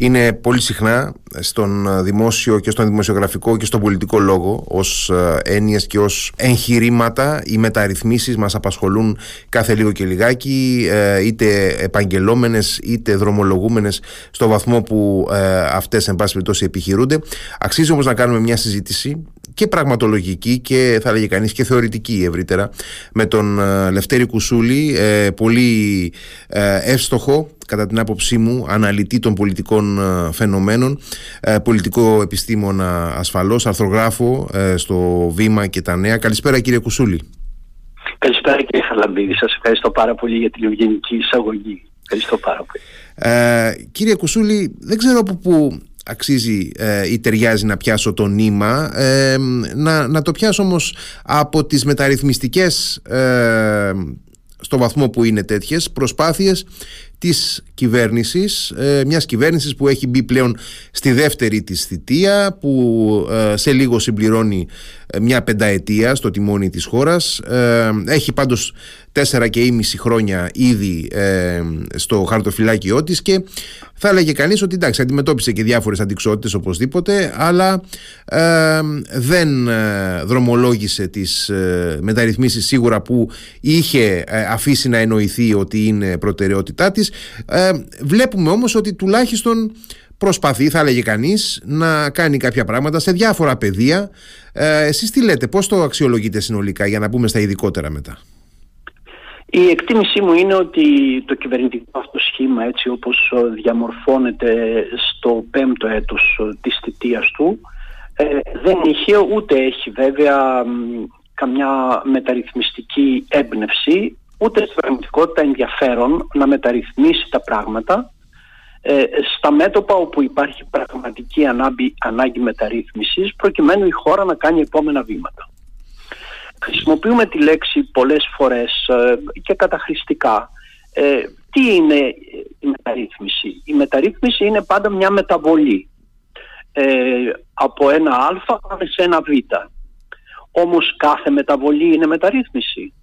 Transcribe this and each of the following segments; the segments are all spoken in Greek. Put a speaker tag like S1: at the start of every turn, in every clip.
S1: είναι πολύ συχνά στον δημόσιο και στον δημοσιογραφικό και στον πολιτικό λόγο ως ε, έννοιες και ως εγχειρήματα οι μεταρρυθμίσεις μας απασχολούν κάθε λίγο και λιγάκι ε, είτε επαγγελόμενες είτε δρομολογούμενες στο βαθμό που ε, αυτές εν πάση περιπτώσει επιχειρούνται. Αξίζει όμως να κάνουμε μια συζήτηση και πραγματολογική και θα λέγει κανείς και θεωρητική ευρύτερα με τον Λευτέρη Κουσούλη πολύ εύστοχο κατά την άποψή μου αναλυτή των πολιτικών ε, φαινομένων ε, πολιτικό επιστήμονα ασφαλώς αρθρογράφο ε, στο Βήμα και τα Νέα. Καλησπέρα κύριε Κουσούλη.
S2: Καλησπέρα κύριε Χαλαμπίδη σας ευχαριστώ πάρα πολύ για την ευγενική εισαγωγή. Ευχαριστώ πάρα πολύ.
S1: Ε, Κύριε Κουσούλη δεν ξέρω από πού αξίζει ή ταιριάζει να πιάσω το νήμα. Να, να το πιάσω όμως από τις μεταρρυθμιστικές στο βαθμό που είναι τέτοιες προσπάθειες της κυβέρνησης, ε, μιας κυβέρνησης που έχει μπει πλέον στη δεύτερη της θητεία, που ε, σε λίγο συμπληρώνει ε, μια πενταετία στο τιμόνι της χώρας. Ε, έχει πάντως τέσσερα και ήμιση χρόνια ήδη ε, στο χαρτοφυλάκιό της και θα έλεγε κανείς ότι εντάξει αντιμετώπισε και διάφορες αντικσότητες οπωσδήποτε αλλά δεν δρομολόγησε τις μεταρρυθμίσεις σίγουρα που είχε αφήσει να εννοηθεί ότι είναι προτεραιότητά της. Βλέπουμε όμως ότι τουλάχιστον προσπαθεί, θα έλεγε κανείς, να κάνει κάποια πράγματα σε διάφορα πεδία. Ε, εσείς τι λέτε, πώς το αξιολογείτε συνολικά για να πούμε στα ειδικότερα μετά;
S2: Η εκτίμησή μου είναι ότι το κυβερνητικό αυτό σχήμα έτσι όπως διαμορφώνεται στο πέμπτο έτος της θητείας του ε, δεν είχε ούτε έχει βέβαια καμιά μεταρρυθμιστική έμπνευση ούτε στην πραγματικότητα ενδιαφέρον να μεταρρυθμίσει τα πράγματα ε, στα μέτωπα όπου υπάρχει πραγματική ανάγκη, ανάγκη μεταρρύθμισης προκειμένου η χώρα να κάνει επόμενα βήματα. Χρησιμοποιούμε τη λέξη πολλές φορές ε, και καταχρηστικά. Ε, τι είναι η μεταρρύθμιση; Η μεταρρύθμιση είναι πάντα μια μεταβολή ε, από ένα α σε ένα β. Όμως κάθε μεταβολή είναι μεταρρύθμιση;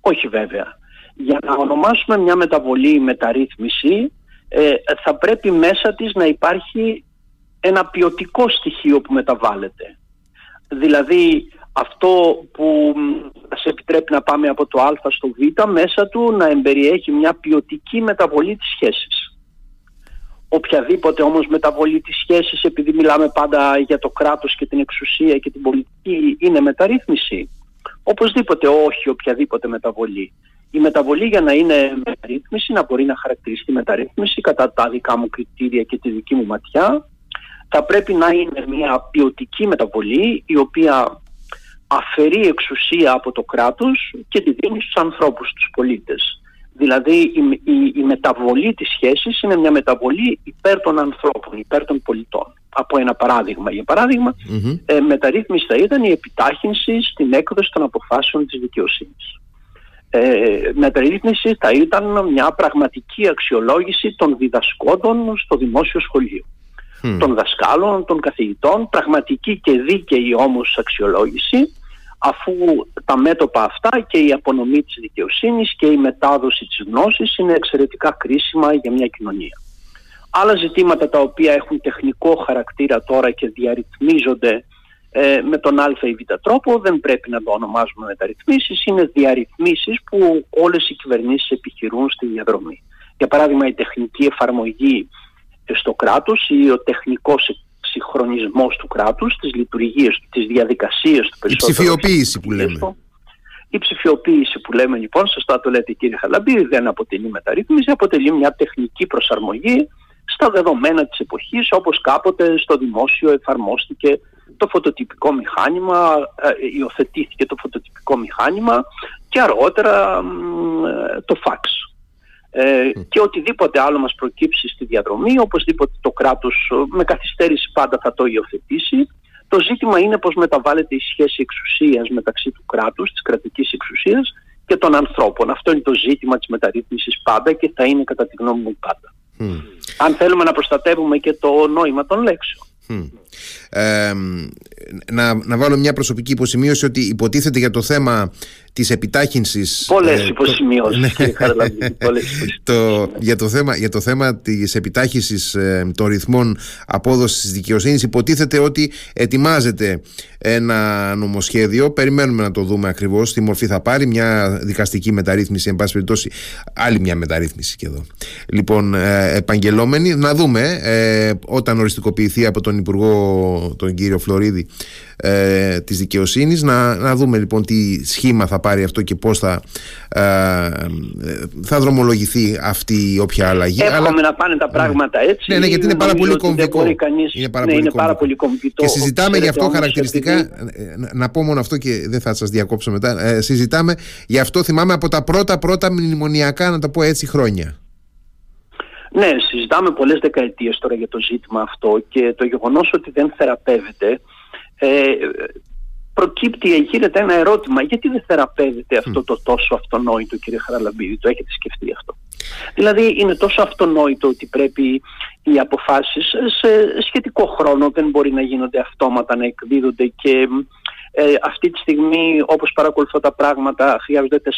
S2: Όχι βέβαια. Για να ονομάσουμε μια μεταβολή μεταρρύθμιση ε, θα πρέπει μέσα της να υπάρχει ένα ποιοτικό στοιχείο που μεταβάλλεται. Δηλαδή αυτό που μας επιτρέπει να πάμε από το α στο β μέσα του να εμπεριέχει μια ποιοτική μεταβολή της σχέσης. Οποιαδήποτε όμως μεταβολή της σχέσης επειδή μιλάμε πάντα για το κράτος και την εξουσία και την πολιτική είναι μεταρρύθμιση. Οπωσδήποτε όχι οποιαδήποτε μεταβολή η μεταβολή για να είναι μεταρρύθμιση, να μπορεί να χαρακτηριστεί μεταρρύθμιση κατά τα δικά μου κριτήρια και τη δική μου ματιά, θα πρέπει να είναι μια ποιοτική μεταβολή η οποία αφαιρεί εξουσία από το κράτος και τη δίνει στους ανθρώπους, στους πολίτες. Δηλαδή η, η, η μεταβολή της σχέσης είναι μια μεταβολή υπέρ των ανθρώπων, υπέρ των πολιτών. Από ένα παράδειγμα, για παράδειγμα, ε, μεταρρύθμιση θα ήταν η επιτάχυνση στην έκδοση των αποφάσεων της δικαιοσύνης ε, μεταρρύθμιση θα ήταν μια πραγματική αξιολόγηση των διδασκόντων στο δημόσιο σχολείο. Των δασκάλων, των καθηγητών, πραγματική και δίκαιη όμως αξιολόγηση αφού τα μέτωπα αυτά και η απονομή της δικαιοσύνης και η μετάδοση της γνώσης είναι εξαιρετικά κρίσιμα για μια κοινωνία. Άλλα ζητήματα τα οποία έχουν τεχνικό χαρακτήρα τώρα και διαρρυθμίζονται ε, με τον α ή β τρόπο δεν πρέπει να το ονομάζουμε μεταρρυθμίσεις, είναι διαρρυθμίσεις που όλες οι κυβερνήσεις επιχειρούν στη διαδρομή. Για παράδειγμα η τεχνική εφαρμογή στο κράτος ή ο τεχνικός συγχρονισμός του κράτους, τις λειτουργίες του, τις διαδικασίες του
S1: Η ψηφιοποίηση που λέμε.
S2: Η ψηφιοποίηση που λέμε λοιπόν, σωστά το λέτε κύριε Χαλαμπή, δεν αποτελεί μεταρρύθμιση, αποτελεί μια τεχνική προσαρμογή στα δεδομένα της εποχής όπως κάποτε στο δημόσιο εφαρμόστηκε το φωτοτυπικό μηχάνημα, ε, υιοθετήθηκε το φωτοτυπικό μηχάνημα και αργότερα το φαξ. Ε, και οτιδήποτε άλλο μας προκύψει στη διαδρομή, οπωσδήποτε το κράτος ε, με καθυστέρηση πάντα θα το υιοθετήσει. Το ζήτημα είναι πώς μεταβάλλεται η σχέση εξουσίας μεταξύ του κράτους, της κρατικής εξουσίας και των ανθρώπων. Αυτό είναι το ζήτημα της μεταρρύθμισης πάντα και θα είναι κατά τη γνώμη μου πάντα. Αν θέλουμε να προστατεύουμε και το νόημα των λέξεων.
S1: Να, να βάλω μια προσωπική υποσημείωση ότι υποτίθεται για το θέμα της επιτάχυνσης
S2: πολλές ε, υποσημειώσεις ναι.
S1: το, για, το θέμα, για το θέμα της επιτάχυνσης ε, των ρυθμών απόδοσης της δικαιοσύνης υποτίθεται ότι ετοιμάζεται ένα νομοσχέδιο. Περιμένουμε να το δούμε ακριβώς τι μορφή θα πάρει. Μια δικαστική μεταρρύθμιση εν πάση περιπτώσει άλλη μια μεταρρύθμιση και εδώ. Λοιπόν ε, επαγγελόμενοι να δούμε ε, όταν οριστικοποιηθεί από τον Υπουργό τον κύριο Φλωρίδη ε, της δικαιοσύνης να, να δούμε λοιπόν τι σχήμα θα πάρει αυτό και πώς θα, ε, θα δρομολογηθεί αυτή η όποια αλλαγή.
S2: Εύχομαι Αλλά... να πάνε τα πράγματα έτσι.
S1: Ναι, ναι γιατί είναι πάρα πολύ κομβικό.
S2: Κανείς... Είναι πάρα, ναι, πολύ, είναι πάρα πολύ κομβικό.
S1: Και συζητάμε γι' αυτό χαρακτηριστικά, επειδή... να πω μόνο αυτό και δεν θα σας διακόψω μετά, ε, συζητάμε γι' αυτό θυμάμαι από τα πρώτα πρώτα μνημονιακά να το πω έτσι χρόνια.
S2: Ναι, συζητάμε πολλές δεκαετίες τώρα για το ζήτημα αυτό και το γεγονός ότι δεν θεραπεύεται ε, προκύπτει, γίνεται ένα ερώτημα. Γιατί δεν θεραπεύεται αυτό το τόσο αυτονόητο, κύριε Χαραλαμπίδη, το έχετε σκεφτεί αυτό; Δηλαδή είναι τόσο αυτονόητο ότι πρέπει οι αποφάσεις σε σχετικό χρόνο δεν μπορεί να γίνονται αυτόματα, να εκδίδονται και ε, αυτή τη στιγμή όπως παρακολουθώ τα πράγματα χρειάζονται 4,5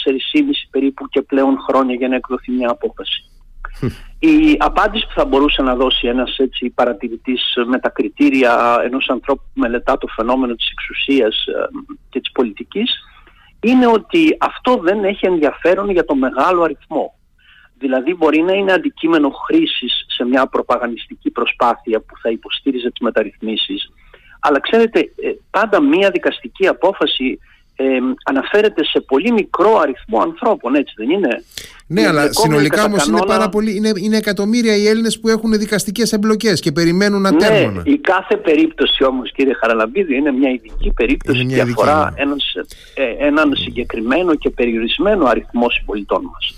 S2: περίπου και πλέον χρόνια για να εκδοθεί μια απόφαση. Η απάντηση που θα μπορούσε να δώσει ένας έτσι παρατηρητής με τα κριτήρια ενός ανθρώπου που μελετά το φαινόμενο της εξουσίας ε, και της πολιτικής είναι ότι αυτό δεν έχει ενδιαφέρον για το μεγάλο αριθμό. Δηλαδή μπορεί να είναι αντικείμενο χρήσης σε μια προπαγανιστική προσπάθεια που θα υποστήριζε τις μεταρρυθμίσεις αλλά ξέρετε ε, πάντα μια δικαστική απόφαση ε, αναφέρεται σε πολύ μικρό αριθμό ανθρώπων, έτσι δεν είναι;
S1: Ναι, αλλά συνολικά όμως είναι πάρα πολύ. Είναι, είναι εκατομμύρια οι Έλληνες που έχουν δικαστικές εμπλοκές και περιμένουν να
S2: Ναι, η κάθε περίπτωση όμως, κύριε Χαραλαμπίδη, είναι μια ειδική περίπτωση μια και αφορά ναι. έναν, ε, έναν συγκεκριμένο και περιορισμένο αριθμό συμπολιτών μας.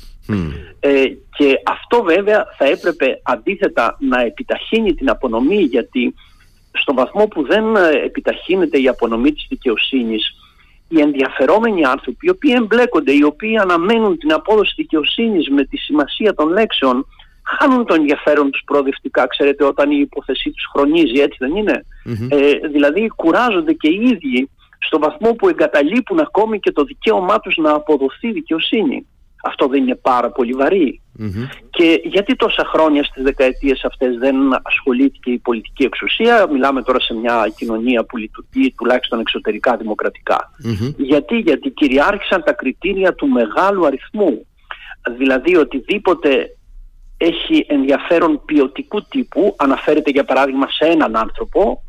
S2: Ε, και αυτό βέβαια θα έπρεπε αντίθετα να επιταχύνει την απονομή γιατί στον βαθμό που δεν ε, επιταχύνεται η απονομή της δικαιοσύνης οι ενδιαφερόμενοι άνθρωποι, οι οποίοι εμπλέκονται, οι οποίοι αναμένουν την απόδοση δικαιοσύνης με τη σημασία των λέξεων, χάνουν το ενδιαφέρον τους προοδευτικά, ξέρετε, όταν η υπόθεσή τους χρονίζει, έτσι δεν ειναι Ε, δηλαδή κουράζονται και οι ίδιοι στο βαθμό που εγκαταλείπουν ακόμη και το δικαίωμά τους να αποδοθεί δικαιοσύνη. Αυτό δεν είναι πάρα πολύ Και γιατί τόσα χρόνια στις δεκαετίες αυτές δεν ασχολήθηκε η πολιτική εξουσία, μιλάμε τώρα σε μια κοινωνία που λειτουργεί τουλάχιστον εξωτερικά Γιατί, γιατί κυριάρχησαν τα κριτήρια του μεγάλου αριθμού. Δηλαδή οτιδήποτε έχει ενδιαφέρον ποιοτικού τύπου, αναφέρεται για παράδειγμα σε έναν άνθρωπο,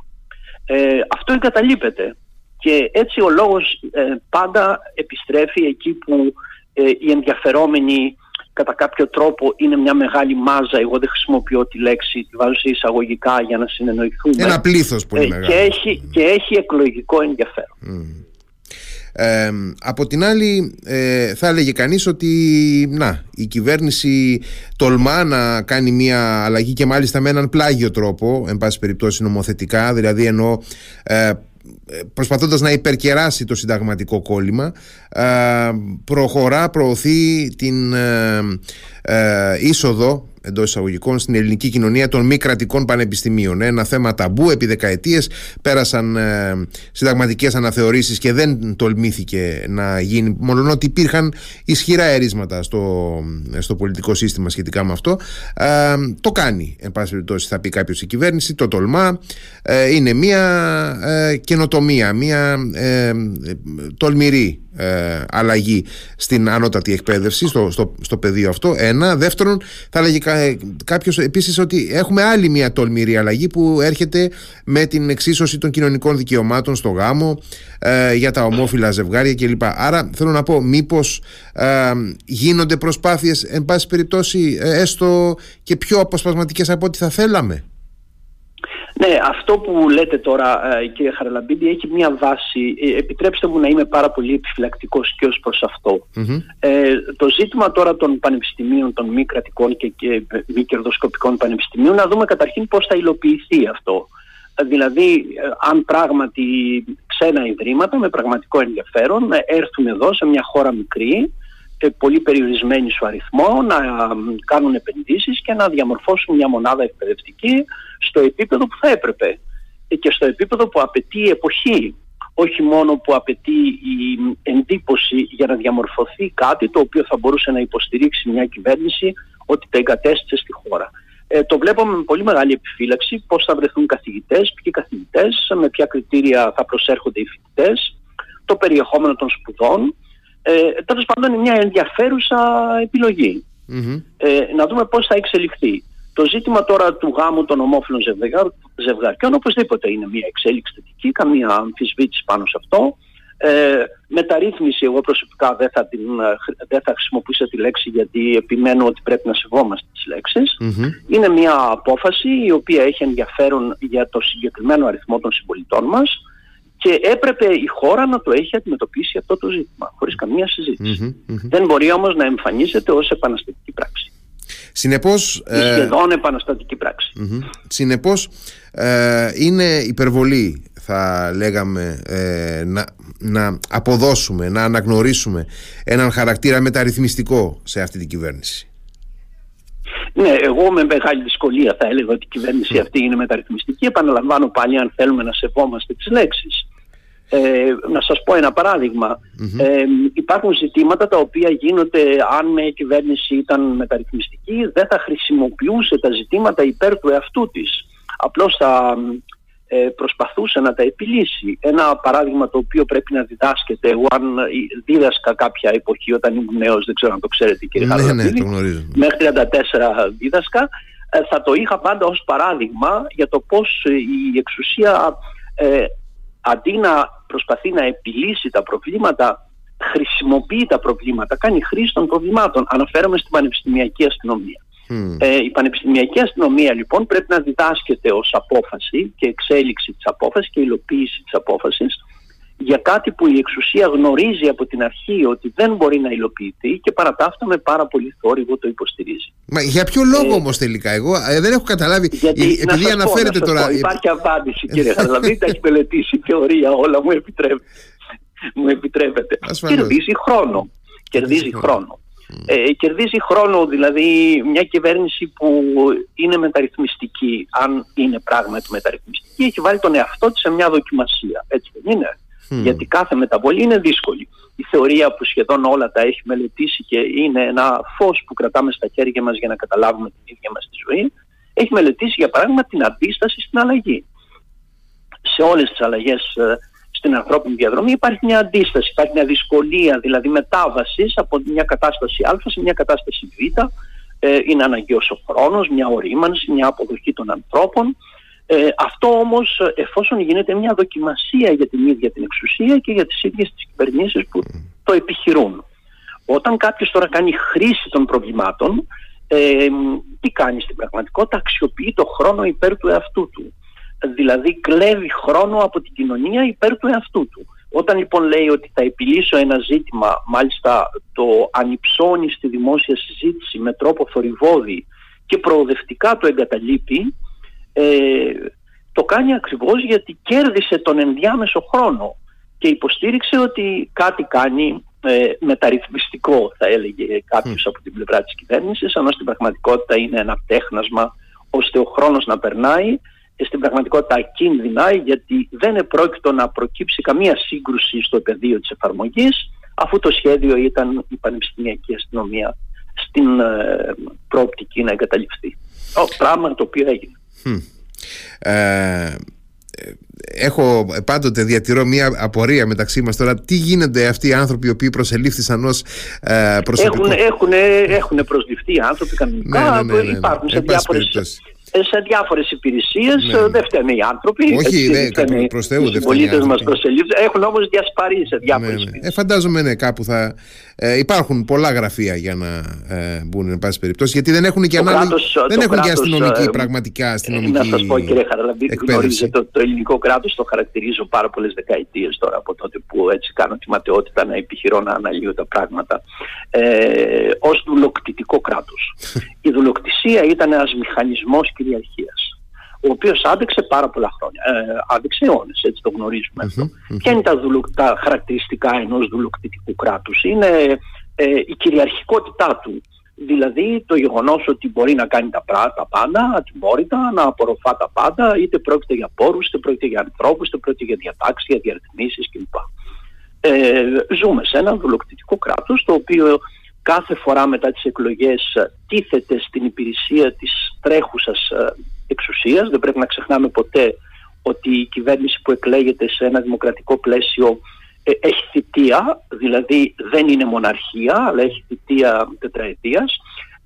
S2: ε, αυτό εγκαταλείπεται. Και έτσι ο λόγος ε, πάντα επιστρέφει εκεί που ε, οι ενδιαφερόμενοι κατά κάποιο τρόπο είναι μια μεγάλη μάζα. Εγώ δεν χρησιμοποιώ τη λέξη, τη βάζω σε εισαγωγικά για να συνεννοηθούμε.
S1: Ένα πλήθος πολύ ε, μεγάλο.
S2: Και έχει, και έχει εκλογικό ενδιαφέρον.
S1: Ε, από την άλλη ε, θα έλεγε κανείς ότι να, η κυβέρνηση τολμά να κάνει μια αλλαγή και μάλιστα με έναν πλάγιο τρόπο εν πάση περιπτώσει νομοθετικά δηλαδή ενώ ε, προσπαθώντας να υπερκεράσει το συνταγματικό κόλλημα προχωρά, προωθεί την ε, ε, είσοδο εντός εισαγωγικών στην ελληνική κοινωνία των μη κρατικών πανεπιστημίων. Ένα θέμα ταμπού επί δεκαετίες πέρασαν ε, συνταγματικές αναθεωρήσεις και δεν τολμήθηκε να γίνει μόνο ότι υπήρχαν ισχυρά ερίσματα στο, στο πολιτικό σύστημα σχετικά με αυτό. Ε, το κάνει, εν πάση περιπτώσει θα πει κάποιος η κυβέρνηση, το τολμά. Ε, είναι μια ε, καινοτομία, μια ε, τολμηρή ε, αλλαγή στην ανώτατη εκπαίδευση, στο, στο, στο πεδίο αυτό. Ένα. Δεύτερον, θα έλεγε κάποιος επίσης ότι έχουμε άλλη μια τολμηρή αλλαγή που έρχεται με την εξίσωση των κοινωνικών δικαιωμάτων στο γάμο, ε, για τα ομόφυλα ζευγάρια κλπ. Άρα θέλω να πω, μήπως ε, γίνονται προσπάθειες, εν πάση περιπτώσει, ε, έστω και πιο αποσπασματικές από ό,τι θα θέλαμε.
S2: Ναι, αυτό που λέτε τώρα ε, κύριε Χαραλαμπίδη έχει μια βάση, ε, επιτρέψτε μου να είμαι πάρα πολύ επιφυλακτικός και ως προς αυτο Ε, το ζήτημα τώρα των πανεπιστημίων, των μη κρατικών και, και μη κερδοσκοπικών πανεπιστημίων, να δούμε καταρχήν πώς θα υλοποιηθεί αυτό. Δηλαδή, ε, αν πράγματι ξένα ιδρύματα με πραγματικό ενδιαφέρον έρθουν εδώ σε μια χώρα μικρή, πολύ περιορισμένη στο αριθμό, να κάνουν επενδύσεις και να διαμορφώσουν μια μονάδα εκπαιδευτική στο επίπεδο που θα έπρεπε. και στο επίπεδο που απαιτεί η εποχή όχι μόνο που απαιτεί η εντύπωση για να διαμορφωθεί κάτι το οποίο θα μπορούσε να υποστηρίξει μια κυβέρνηση ότι τα εγκατέστησε στη χώρα. Ε, το βλέπουμε με πολύ μεγάλη επιφύλαξη πώς θα βρεθούν καθηγητές, ποιοι καθηγητές, με ποια κριτήρια θα προσέρχονται οι φοιτητές, το περιεχόμενο των σπουδών. Ε, Τέλος πάντων είναι μια ενδιαφέρουσα Ε, να δούμε πώς θα εξελιχθεί. Το ζήτημα τώρα του γάμου των ομόφυλων ζευγαριών οπωσδήποτε είναι μια εξέλιξη θετική, καμία αμφισβήτηση πάνω σε αυτό. Ε, μεταρρύθμιση εγώ προσωπικά δεν θα, την, δεν θα χρησιμοποιήσω τη λέξη γιατί επιμένω ότι πρέπει να σεβόμαστε τις λεξεις Είναι μια απόφαση η οποία έχει ενδιαφέρον για το συγκεκριμένο αριθμό των συμπολιτών μας και έπρεπε η χώρα να το έχει αντιμετωπίσει αυτό το ζήτημα χωρίς καμία Δεν μπορεί όμως να εμφανίζεται ως επαναστατική πράξη.
S1: Συνεπώς,
S2: ε, σχεδόν επαναστατική πράξη.
S1: Συνεπώς ε, είναι υπερβολή θα λέγαμε ε, να, να αποδώσουμε, να αναγνωρίσουμε έναν χαρακτήρα μεταρρυθμιστικό σε αυτή την κυβέρνηση.
S2: Ναι, εγώ με μεγάλη δυσκολία θα έλεγα ότι η κυβέρνηση ναι. αυτή είναι μεταρρυθμιστική. Επαναλαμβάνω πάλι αν θέλουμε να σεβόμαστε τις λέξεις. Ε, να σας πω ένα Ε, υπάρχουν ζητήματα τα οποία γίνονται αν μια κυβέρνηση ήταν μεταρρυθμιστική δεν θα χρησιμοποιούσε τα ζητήματα υπέρ του εαυτού της. Απλώς θα ε, προσπαθούσε να τα επιλύσει. Ένα παράδειγμα το οποίο πρέπει να διδάσκεται εγώ αν δίδασκα κάποια εποχή όταν ήμουν νέος, δεν ξέρω αν το ξέρετε κύριε
S1: ναι, ναι, το γνωρίζω.
S2: μέχρι 34 δίδασκα ε, θα το είχα πάντα ως παράδειγμα για το πώς η εξουσία ε, αντί να προσπαθεί να επιλύσει τα προβλήματα, χρησιμοποιεί τα προβλήματα, κάνει χρήση των προβλημάτων. Αναφέρομαι στην πανεπιστημιακή αστυνομία. Ε, η πανεπιστημιακή αστυνομία λοιπόν πρέπει να διδάσκεται ως απόφαση και εξέλιξη της απόφασης και υλοποίηση της απόφασης για κάτι που η εξουσία γνωρίζει από την αρχή ότι δεν μπορεί να υλοποιηθεί και παρά τα με πάρα πολύ θόρυβο το υποστηρίζει.
S1: Μα για ποιο λόγο ε, όμως τελικά, εγώ ε, δεν έχω καταλάβει,
S2: γιατί,
S1: ε, επειδή
S2: να
S1: αναφέρετε
S2: πω,
S1: τώρα...
S2: Πω, υπάρχει απάντηση κύριε Χαρλαβή, τα έχει μελετήσει θεωρία όλα, μου επιτρέπετε. μου επιτρέπετε. Κερδίζει χρόνο. Κερδίζει χρόνο. Ε, κερδίζει χρόνο δηλαδή μια κυβέρνηση που είναι μεταρρυθμιστική, αν είναι πράγματι μεταρρυθμιστική, έχει βάλει τον εαυτό της σε μια δοκιμασία. Έτσι δεν είναι; Γιατί κάθε μεταβολή είναι δύσκολη. Η θεωρία που σχεδόν όλα τα έχει μελετήσει και είναι ένα φως που κρατάμε στα χέρια μας για να καταλάβουμε την ίδια μας τη ζωή, έχει μελετήσει για παράδειγμα την αντίσταση στην αλλαγή. Σε όλες τις αλλαγές ε, στην ανθρώπινη διαδρομή υπάρχει μια αντίσταση, υπάρχει μια δυσκολία δηλαδή μετάβασης από μια κατάσταση Α σε μια κατάσταση Β. Ε, είναι αναγκαίος ο χρόνος, μια ορίμανση, μια αποδοχή των ανθρώπων. Ε, αυτό όμως εφόσον γίνεται μια δοκιμασία για την ίδια την εξουσία και για τις ίδιες τις κυβερνήσεις που το επιχειρούν. Όταν κάποιος τώρα κάνει χρήση των προβλημάτων, ε, τι κάνει στην πραγματικότητα, αξιοποιεί το χρόνο υπέρ του εαυτού του δηλαδή κλέβει χρόνο από την κοινωνία υπέρ του εαυτού του. Όταν λοιπόν λέει ότι θα επιλύσω ένα ζήτημα, μάλιστα το ανυψώνει στη δημόσια συζήτηση με τρόπο θορυβόδη και προοδευτικά το εγκαταλείπει, ε, το κάνει ακριβώς γιατί κέρδισε τον ενδιάμεσο χρόνο και υποστήριξε ότι κάτι κάνει ε, μεταρρυθμιστικό θα έλεγε κάποιος από την πλευρά της κυβέρνησης, ενώ στην πραγματικότητα είναι ένα τέχνασμα ώστε ο χρόνος να περνάει στην πραγματικότητα κίνδυνα γιατί δεν επρόκειτο να προκύψει καμία σύγκρουση στο πεδίο της εφαρμογής αφού το σχέδιο ήταν η πανεπιστημιακή αστυνομία στην ε, προοπτική να εγκαταλειφθεί. Το πράγμα το οποίο έγινε.
S1: Ε, έχω πάντοτε διατηρώ μια απορία μεταξύ μας τώρα. Τι γίνονται αυτοί οι άνθρωποι οι οποίοι προσελήφθησαν ως ε, προσωπικό;
S2: Έχουν, έχουν, έχουν προσληφθεί άνθρωποι κανονικά. Ναι, ναι, ναι, υπάρχουν σε διάφορες ε, σε διάφορες υπηρεσίες. Ναι. Ε, δεν φταίνε οι άνθρωποι.
S1: Όχι, δεν προ Θεού δεν Οι πολίτε
S2: μας προσελήφθη. Έχουν όμως διασπαρεί σε διάφορες ναι,
S1: ναι. Ε, φαντάζομαι ναι, κάπου θα. Ε, υπάρχουν πολλά γραφεία για να ε, μπουν, εν πάση περιπτώσει, γιατί δεν έχουν και, ανάλυ... δεν έχουν και αστυνομική, ε, πραγματικά αστυνομική.
S2: Να σας πω, κύριε Χαραλαμπή, γνωρίζετε το, το ελληνικό κράτος το χαρακτηρίζω πάρα πολλές δεκαετίες τώρα από τότε που έτσι κάνω τη ματαιότητα να επιχειρώ να αναλύω τα πράγματα. Ε, Ω δουλοκτητικό κράτος. Η δουλοκτησία ήταν ένας μηχανισμός κυριαρχίας ο οποίος άντεξε πάρα πολλά χρόνια. Ε, άντεξε αιώνες, έτσι το γνωρίζουμε αυτό. Ποια είναι τα, τα χαρακτηριστικά ενός δουλοκτητικού κράτους, Είναι ε, η κυριαρχικότητά του. Δηλαδή το γεγονός ότι μπορεί να κάνει τα, τα πάντα, ατιμόρυτα, να απορροφά τα πάντα, είτε πρόκειται για πόρους, είτε πρόκειται για ανθρώπους, είτε πρόκειται για διατάξεις, για διαρρυθμίσεις κλπ. Ε, ζούμε σε ένα δουλοκτητικό κράτος το οποίο κάθε φορά μετά τις εκλογές τίθεται στην υπηρεσία της τρέχουσας ε, εξουσίας. Δεν πρέπει να ξεχνάμε ποτέ ότι η κυβέρνηση που εκλέγεται σε ένα δημοκρατικό πλαίσιο ε, έχει θητεία, δηλαδή δεν είναι μοναρχία, αλλά έχει θητεία τετραετίας.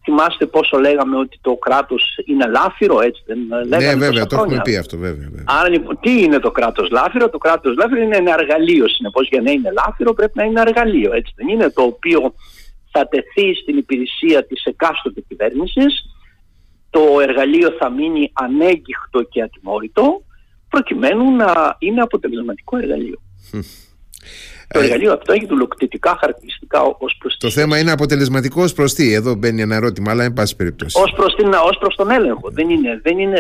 S2: Θυμάστε πόσο λέγαμε ότι το κράτος είναι λάφυρο, έτσι δεν λέγαμε
S1: Ναι βέβαια, το έχουμε πει αυτό βέβαια. βέβαια.
S2: Άρα λοιπόν, τι είναι το κράτος λάφυρο, το κράτος λάφυρο είναι ένα εργαλείο, συνεπώς για να είναι λάφυρο πρέπει να είναι εργαλείο, έτσι δεν είναι το οποίο θα τεθεί στην υπηρεσία της εκάστοτε κυβέρνησης, το εργαλείο θα μείνει ανέγκυχτο και ατιμόρυτο, προκειμένου να είναι αποτελεσματικό εργαλείο. Το ε, εργαλείο αυτό έχει δουλοκτητικά χαρακτηριστικά ως προς
S1: Το θέμα είναι αποτελεσματικό ως προς τι; Εδώ μπαίνει ένα ερώτημα, αλλά εν πάση περιπτώσει.
S2: Ω προς προς τον έλεγχο. Δεν είναι, δεν, είναι,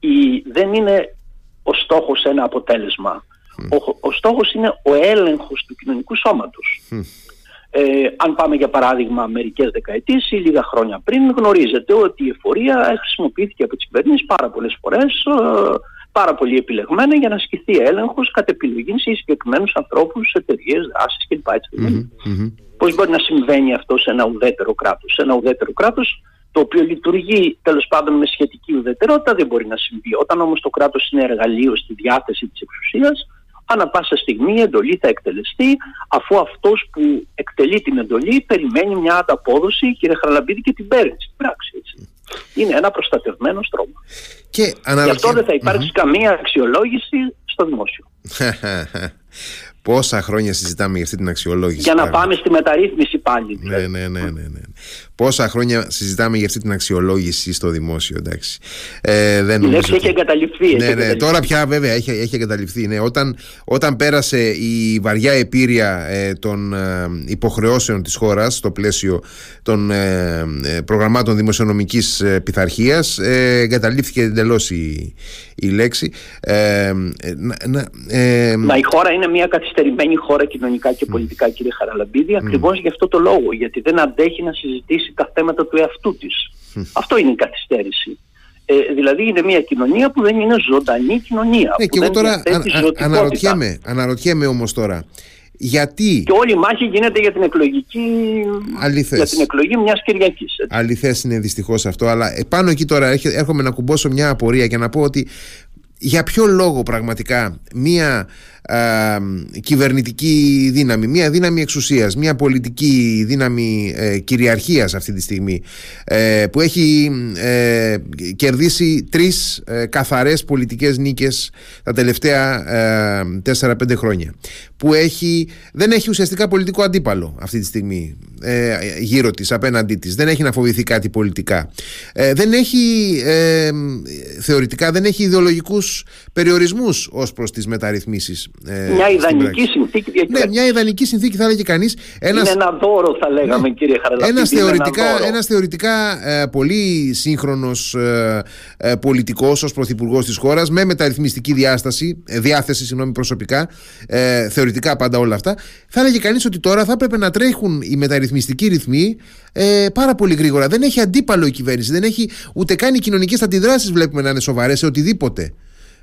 S2: η, δεν είναι ο στόχος ένα αποτέλεσμα. Ο, ο στόχος είναι ο έλεγχος του κοινωνικού σώματος. Ε, αν πάμε για παράδειγμα μερικές δεκαετίες ή λίγα χρόνια πριν, γνωρίζετε ότι η εφορία χρησιμοποιήθηκε από τις κυβερνήσεις πάρα πολλές φορές, ε, πάρα πολύ επιλεγμένα για να ασκηθεί έλεγχος κατ' επιλογής σε συγκεκριμένους ανθρώπους, εταιρείες, δράσεις κλπ. Mm-hmm. Πώς μπορεί να συμβαίνει αυτό σε ένα ουδέτερο κράτος. Σε ένα ουδέτερο κράτος το οποίο λειτουργεί τέλος πάντων με σχετική ουδετερότητα δεν μπορεί να συμβεί. Όταν όμως το κράτος είναι εργαλείο στη διάθεση της εξουσίας, ανά πάσα στιγμή η εντολή θα εκτελεστεί αφού αυτός που εκτελεί την εντολή περιμένει μια ανταπόδοση, κύριε Χαραλαμπίδη, και την παίρνει στην πράξη. Έτσι. Είναι ένα προστατευμένος στρώμα. Και Γι' αυτό δεν θα υπαρξει καμία αξιολόγηση στο δημόσιο.
S1: Πόσα χρόνια συζητάμε για αυτή την αξιολόγηση.
S2: Για να πάμε στη μεταρρύθμιση πάλι.
S1: Ναι, ναι, ναι, ναι, ναι. Πόσα χρόνια συζητάμε για αυτή την αξιολόγηση στο δημόσιο, εντάξει.
S2: Ε, δεν η λέξη έχει εγκαταλειφθεί.
S1: Ναι, ναι, τώρα πια βέβαια έχει, έχει εγκαταλειφθεί. Ναι. Όταν, όταν πέρασε η βαριά επίρρεια ε, των ε, υποχρεώσεων της χώρας στο πλαίσιο των ε, ε προγραμμάτων δημοσιονομικής ε, πειθαρχίας ε, εγκαταλείφθηκε εντελώς η, η λέξη. Ε,
S2: Μα η χώρα είναι μια καθυστερημένη χώρα κοινωνικά και πολιτικά, κύριε Χαραλαμπίδη, ακριβώς γι' αυτό το λόγο. Γιατί δεν αντέχει να συζητήσει τα θέματα του εαυτού της. Αυτό είναι η καθυστέρηση. Ε, δηλαδή είναι μια κοινωνία που δεν είναι ζωντανή κοινωνία.
S1: Ναι, και εγώ τώρα α, αναρωτιέμαι, αναρωτιέμαι όμως τώρα γιατί...
S2: Και όλη η μάχη γίνεται για την εκλογική.
S1: Αληθές.
S2: Για την εκλογή μιας Κυριακής.
S1: Αληθές είναι δυστυχώς αυτό. Αλλά επάνω εκεί τώρα έρχομαι να κουμπώσω μια απορία και να πω ότι για ποιο λόγο πραγματικά μια κυβερνητική δύναμη, μια δύναμη εξουσίας, μια πολιτική δύναμη ε, κυριαρχίας αυτή τη στιγμή ε, που έχει ε, κερδίσει τρεις ε, καθαρές πολιτικές νίκες τα τελευταία 4-5 χρόνια. Που έχει, δεν έχει ουσιαστικά πολιτικό αντίπαλο αυτή τη στιγμή γύρω της, απέναντί της. Δεν έχει να φοβηθεί κάτι πολιτικά. Δεν έχει θεωρητικά δεν έχει ιδεολογικούς περιορισμούς ως προς τις μεταρρυθμίσεις
S2: ε, μια ιδανική συνθήκη
S1: Ναι, μια ιδανική συνθήκη θα έλεγε κανείς.
S2: Είναι ένα δώρο, θα λέγαμε, ναι, κύριε Χαραλαπίδη.
S1: Ένας θεωρητικά, ένας θεωρητικά ε, πολύ σύγχρονος ε, ε, πολιτικός ως πρωθυπουργός της χώρας, με μεταρρυθμιστική διάσταση, ε, διάθεση συγγνώμη, προσωπικά, ε, θεωρητικά πάντα όλα αυτά. Θα έλεγε κανείς ότι τώρα θα έπρεπε να τρέχουν οι μεταρρυθμιστικοί ρυθμοί ε, πάρα πολύ γρήγορα. Δεν έχει αντίπαλο η κυβέρνηση. Δεν έχει ούτε καν οι κοινωνικές αντιδράσεις βλέπουμε να είναι σοβαρές σε οτιδήποτε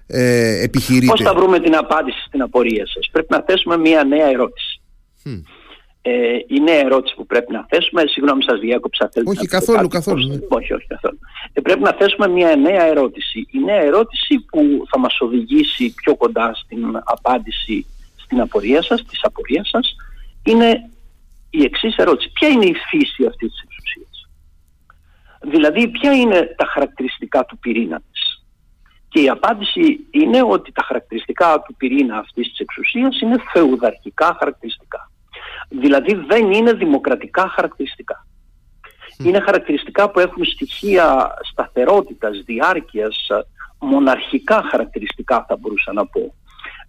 S1: ε, επιχειρείτε;
S2: Πώς θα βρούμε την απάντηση στην απορία σας; Πρέπει να θέσουμε μια νέα ερώτηση. Ε, η νέα ερώτηση που πρέπει να θέσουμε, συγγνώμη σας διάκοψα.
S1: Όχι καθόλου, καθόλου.
S2: Ναι. Όχι, όχι καθόλου. Ε, πρέπει να θέσουμε μια νέα ερώτηση. Η νέα ερώτηση που θα μας οδηγήσει πιο κοντά στην απάντηση στην απορία σας, της απορίας σας, είναι η εξής ερώτηση. Ποια είναι η φύση αυτής της εξουσίας; Δηλαδή, ποια είναι τα χαρακτηριστικά του πυρήνας; της. Και η απάντηση είναι ότι τα χαρακτηριστικά του πυρήνα αυτής της εξουσίας είναι φεουδαρχικά χαρακτηριστικά. Δηλαδή δεν είναι δημοκρατικά χαρακτηριστικά. Είναι χαρακτηριστικά που έχουν στοιχεία σταθερότητας, διάρκειας, μοναρχικά χαρακτηριστικά θα μπορούσα να πω.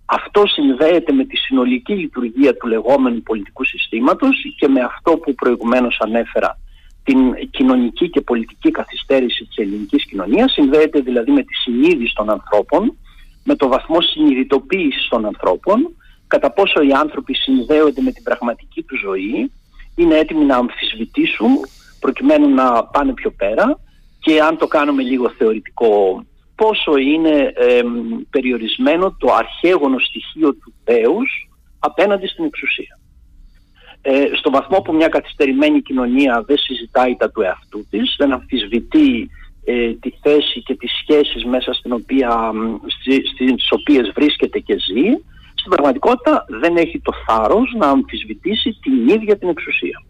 S2: Αυτό συνδέεται με τη συνολική λειτουργία του λεγόμενου πολιτικού συστήματος και με αυτό που προηγουμένως ανέφερα την κοινωνική και πολιτική καθυστέρηση της ελληνικής κοινωνίας, συνδέεται δηλαδή με τη συνείδηση των ανθρώπων, με το βαθμό συνειδητοποίησης των ανθρώπων, κατά πόσο οι άνθρωποι συνδέονται με την πραγματική τους ζωή, είναι έτοιμοι να αμφισβητήσουν προκειμένου να πάνε πιο πέρα και αν το κάνουμε λίγο θεωρητικό πόσο είναι περιορισμένο το αρχαίγωνο στοιχείο του Θεούς απέναντι στην εξουσία. Ε, στο βαθμό που μια καθυστερημένη κοινωνία δεν συζητάει τα του εαυτού της, δεν αμφισβητεί ε, τη θέση και τις σχέσεις μέσα στην οποία, στις οποίες βρίσκεται και ζει, στην πραγματικότητα δεν έχει το θάρρος να αμφισβητήσει την ίδια την εξουσία.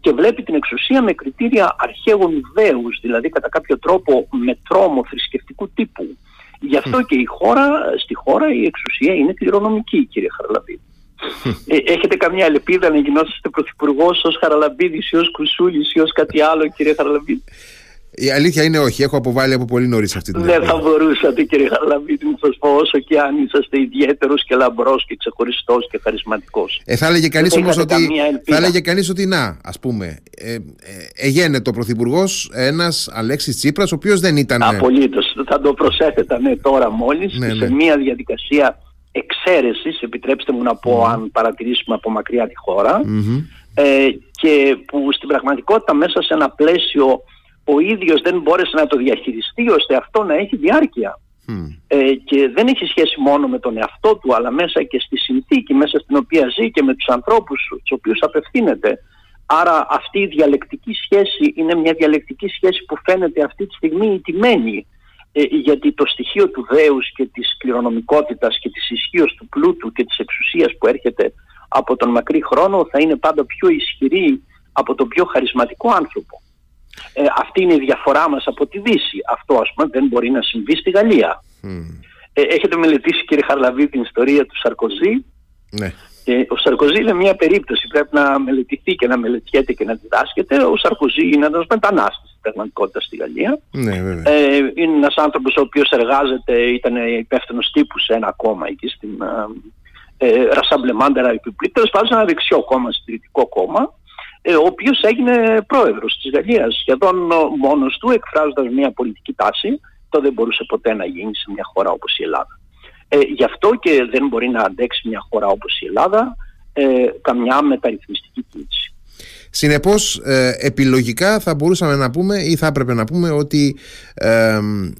S2: Και βλέπει την εξουσία με κριτήρια αρχαίγων δέους, δηλαδή κατά κάποιο τρόπο με τρόμο θρησκευτικού τύπου. Γι' αυτό και η χώρα, στη χώρα η εξουσία είναι κληρονομική, κύριε Χαραλαμπίδη. Ε, έχετε καμιά ελπίδα να γινόσαστε πρωθυπουργός ως Χαραλαμπίδης ή ως Κουσούλης ή ως κάτι άλλο, κύριε Χαραλαμπίδη;
S1: Η αλήθεια είναι όχι, έχω αποβάλει από πολύ νωρίς αυτή την
S2: Δεν θα μπορούσατε κύριε Χαραλαμπίδη να σας πω όσο και αν είσαστε ιδιαίτερος και λαμπρός και ξεχωριστός και χαρισματικός.
S1: Ε, θα έλεγε κανείς όμως ότι. Θα έλεγε κανείς ότι να, ας πούμε. Ε, ε, εγένετο πρωθυπουργός ένας Αλέξης Τσίπρας, ο οποίος δεν ήταν.
S2: Απολύτως. Θα το προσέθετα ναι, τώρα μόλις ναι, σε ναι. μια διαδικασία εξαίρεσης, επιτρέψτε μου να πω, αν παρατηρήσουμε από μακριά τη χώρα. Ε, και που στην πραγματικότητα μέσα σε ένα πλαίσιο ο ίδιος δεν μπόρεσε να το διαχειριστεί ώστε αυτό να έχει διάρκεια. Ε, και δεν έχει σχέση μόνο με τον εαυτό του αλλά μέσα και στη συνθήκη μέσα στην οποία ζει και με τους ανθρώπους στους οποίους απευθύνεται. Άρα αυτή η διαλεκτική σχέση είναι μια διαλεκτική σχέση που φαίνεται αυτή τη στιγμή ιτημένη ε, γιατί το στοιχείο του δέους και της κληρονομικότητας και της ισχύως του πλούτου και της εξουσίας που έρχεται από τον μακρύ χρόνο θα είναι πάντα πιο ισχυρή από τον πιο χαρισματικό άνθρωπο. Ε, αυτή είναι η διαφορά μας από τη Δύση. Αυτό ας πούμε δεν μπορεί να συμβεί στη Γαλλία. Ε, έχετε μελετήσει κύριε Χαρλαβή την ιστορία του Σαρκοζή;
S1: Ναι.
S2: Ε, ο Σαρκοζή είναι μια περίπτωση, πρέπει να μελετηθεί και να μελετιέται και να διδάσκεται. Ο Σαρκοζή είναι ένας μετανάστης στην πραγματικότητα στη Γαλλία.
S1: Ναι, βέβαια. Ε,
S2: είναι ένας άνθρωπος ο οποίος εργάζεται, ήταν υπεύθυνος τύπου σε ένα κόμμα εκεί στην ε, Rassemblement République. Τέλος πάντων, ένα δεξιό κόμμα, συντηρητικό κόμμα ε, ο οποίος έγινε πρόεδρος της Γαλλίας σχεδόν μόνος του εκφράζοντας μια πολιτική τάση το δεν μπορούσε ποτέ να γίνει σε μια χώρα όπως η Ελλάδα. Ε, γι' αυτό και δεν μπορεί να αντέξει μια χώρα όπως η Ελλάδα ε, καμιά μεταρρυθμιστική κίνηση.
S1: Συνεπώς ε, επιλογικά θα μπορούσαμε να πούμε ή θα έπρεπε να πούμε ότι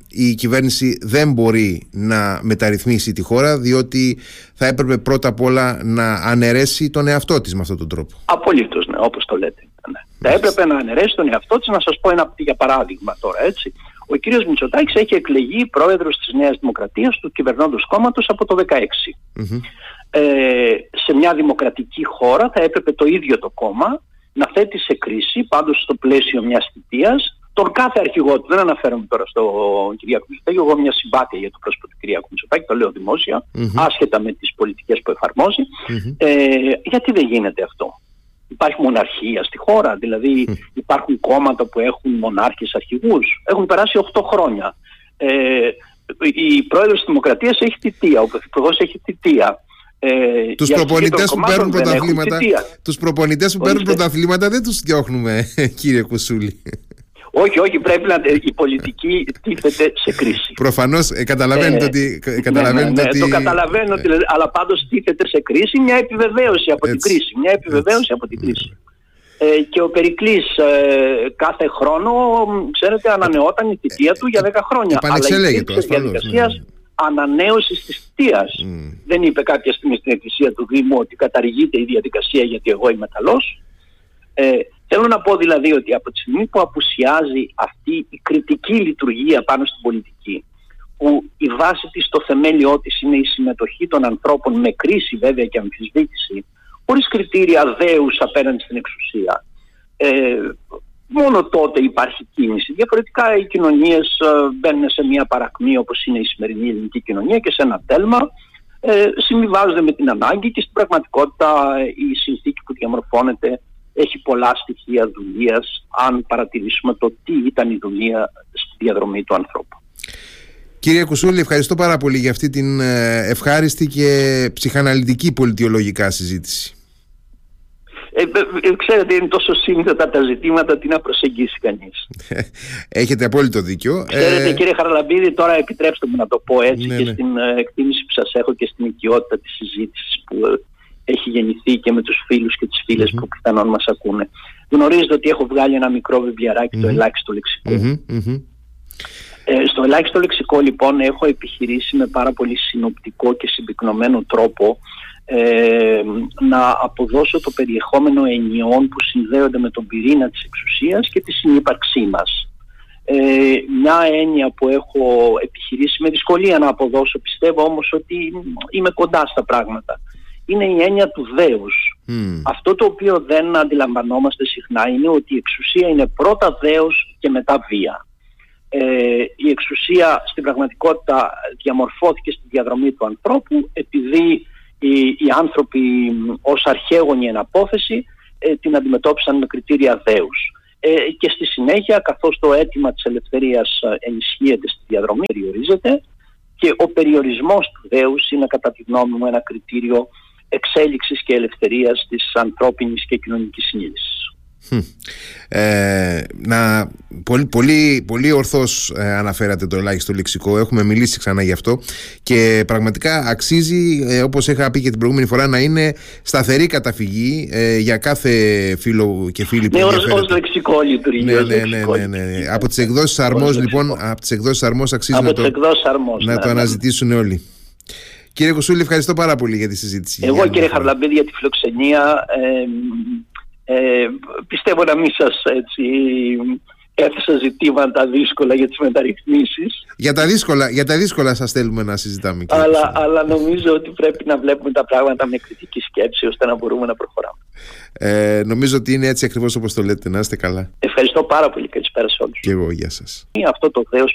S1: η κυβέρνηση δεν μπορεί να μεταρρυθμίσει τη χώρα διότι θα έπρεπε πρώτα απ' όλα να αναιρέσει τον εαυτό της με αυτόν τον τρόπο.
S2: Απολύτως, ναι, όπως το λέτε. Ναι. Θα έπρεπε να αναιρέσει τον εαυτό της, να σας πω ένα για παράδειγμα τώρα, έτσι. Ο κύριος Μητσοτάκης έχει εκλεγεί πρόεδρος της Νέας Δημοκρατίας του κυβερνώντος κόμματος από το 2016. Ε, σε μια δημοκρατική χώρα θα έπρεπε το ίδιο το κόμμα να θέτει σε κρίση, πάντως στο πλαίσιο μιας θητείας, τον κάθε αρχηγό του. Δεν αναφέρομαι τώρα στον Κυριάκο Μητσοτάκη, εγώ μια συμπάθεια για το πρόσωπο του Κυριάκου Μητσοτάκη, το λέω άσχετα με τις πολιτικές που εφαρμοζει Ε, γιατί δεν γίνεται αυτό; Υπάρχει μοναρχία στη χώρα, δηλαδή υπάρχουν κόμματα που έχουν μονάρχες αρχηγούς. Έχουν περάσει 8 χρόνια. Ε, η πρόεδρος της Δημοκρατίας έχει θητεία, ο Πρωθυπουργός έχει θητεία.
S1: Ε, τους προπονητές που παίρνουν πρωταθλήματα τους προπονητές που παίρνουν πρωταθλήματα δεν τους διώχνουμε κύριε Κουσούλη
S2: όχι, όχι, πρέπει να η πολιτική τίθεται σε κρίση.
S1: Προφανώς ε, καταλαβαίνετε ε, ότι.
S2: Καταλαβαίνετε ναι, ναι, ότι... Το καταλαβαίνω, ε, αλλά πάντως τίθεται σε κρίση μια επιβεβαίωση από την κρίση. Μια επιβεβαίωση από την κρίση. Ε, και ο Περικλής ε, κάθε χρόνο, ξέρετε, ανανεώταν η θητεία του για 10 χρόνια.
S1: Αλλά η το διαδικασίας
S2: ανανέωσης της θητεία. Mm. Δεν είπε κάποια στιγμή στην εκκλησία του Δήμου ότι καταργείται η διαδικασία γιατί εγώ είμαι καλός. Ε, θέλω να πω δηλαδή ότι από τη στιγμή που απουσιάζει αυτή η κριτική λειτουργία πάνω στην πολιτική, που η βάση της, το θεμέλιό της είναι η συμμετοχή των ανθρώπων με κρίση βέβαια και αμφισβήτηση, χωρίς κριτήρια δέους απέναντι στην εξουσία, ε, μόνο τότε υπάρχει κίνηση. Διαφορετικά οι κοινωνίες ε, μπαίνουν σε μια παρακμή όπως είναι η σημερινή ελληνική κοινωνία και σε ένα τέλμα ε, συμβιβάζονται με την ανάγκη και στην πραγματικότητα ε, η συνθήκη που διαμορφώνεται έχει πολλά στοιχεία δουλείας αν παρατηρήσουμε το τι ήταν η δουλεία στη διαδρομή του ανθρώπου.
S1: Κύριε Κουσούλη, ευχαριστώ πάρα πολύ για αυτή την ε, ευχάριστη και ψυχαναλυτική πολιτιολογικά συζήτηση.
S2: Ε, ε, ξέρετε, είναι τόσο σύνθετα τα ζητήματα τι να προσεγγίσει κανείς.
S1: Έχετε απόλυτο δίκιο.
S2: Ξέρετε, ε... κύριε Χαραλαμπίδη, τώρα επιτρέψτε μου να το πω έτσι ναι, και ναι. στην ε, εκτίμηση που σας έχω και στην οικειότητα της συζήτησης που έχει γεννηθεί και με τους φίλους και τις φιλες που πιθανόν μας ακούνε. Γνωρίζετε ότι έχω βγάλει ένα μικρό το ελάχιστο Ε, στο ελάχιστο λεξικό λοιπόν έχω επιχειρήσει με πάρα πολύ συνοπτικό και συμπυκνωμένο τρόπο ε, να αποδώσω το περιεχόμενο ενιών που συνδέονται με τον πυρήνα της εξουσίας και τη συνύπαρξή μας. Ε, μια έννοια που έχω επιχειρήσει με δυσκολία να αποδώσω, πιστεύω όμως ότι είμαι κοντά στα πράγματα, είναι η έννοια του δέους. Αυτό το οποίο δεν αντιλαμβανόμαστε συχνά είναι ότι η εξουσία είναι πρώτα δέος και μετά βία. Ε, η εξουσία στην πραγματικότητα διαμορφώθηκε στη διαδρομή του ανθρώπου επειδή οι, οι άνθρωποι ως αρχαίγονη εναπόθεση ε, την αντιμετώπισαν με κριτήρια δέους. Ε, και στη συνέχεια καθώς το αίτημα της ελευθερίας ε, ενισχύεται στη διαδρομή, περιορίζεται και ο περιορισμός του δέους είναι κατά τη γνώμη μου ένα κριτήριο εξέλιξης και ελευθερίας της ανθρώπινης και κοινωνικής συνείδησης.
S1: Ε, να, πολύ, πολύ, πολύ ορθώς ε, αναφέρατε το ελάχιστο λεξικό. Έχουμε μιλήσει ξανά γι' αυτό. Και πραγματικά αξίζει ε, όπως είχα πει και την προηγούμενη φορά να είναι σταθερή καταφυγή ε, για κάθε φίλο και φίλη
S2: που ναι, ως, λεξικό λειτουργεί
S1: ναι, ναι, ναι, ναι, ναι, από τις εκδόσεις Αρμός λοιπόν από τις εκδόσεις Αρμός αξίζει
S2: από
S1: να, το,
S2: αρμός,
S1: να ναι, το ναι. αναζητήσουν όλοι. Κύριε Κουσούλη, ευχαριστώ πάρα πολύ για τη συζήτηση.
S2: Εγώ κύριε Χαρλαμπίδη για τη φιλοξενία ε, πιστεύω να μην σας έτσι έθεσα ζητήματα δύσκολα για τις μεταρρυθμίσεις.
S1: Για τα δύσκολα, για τα δύσκολα σας θέλουμε να συζητάμε.
S2: Αλλά, αλλά νομίζω ότι πρέπει να βλέπουμε τα πράγματα με κριτική σκέψη ώστε να μπορούμε να προχωράμε.
S1: Ε, νομίζω ότι είναι έτσι ακριβώς όπως το λέτε. Να είστε καλά.
S2: Ευχαριστώ πάρα πολύ. Καλησπέρα σε όλους.
S1: Και εγώ. Γεια σας.
S2: Αυτό το δέος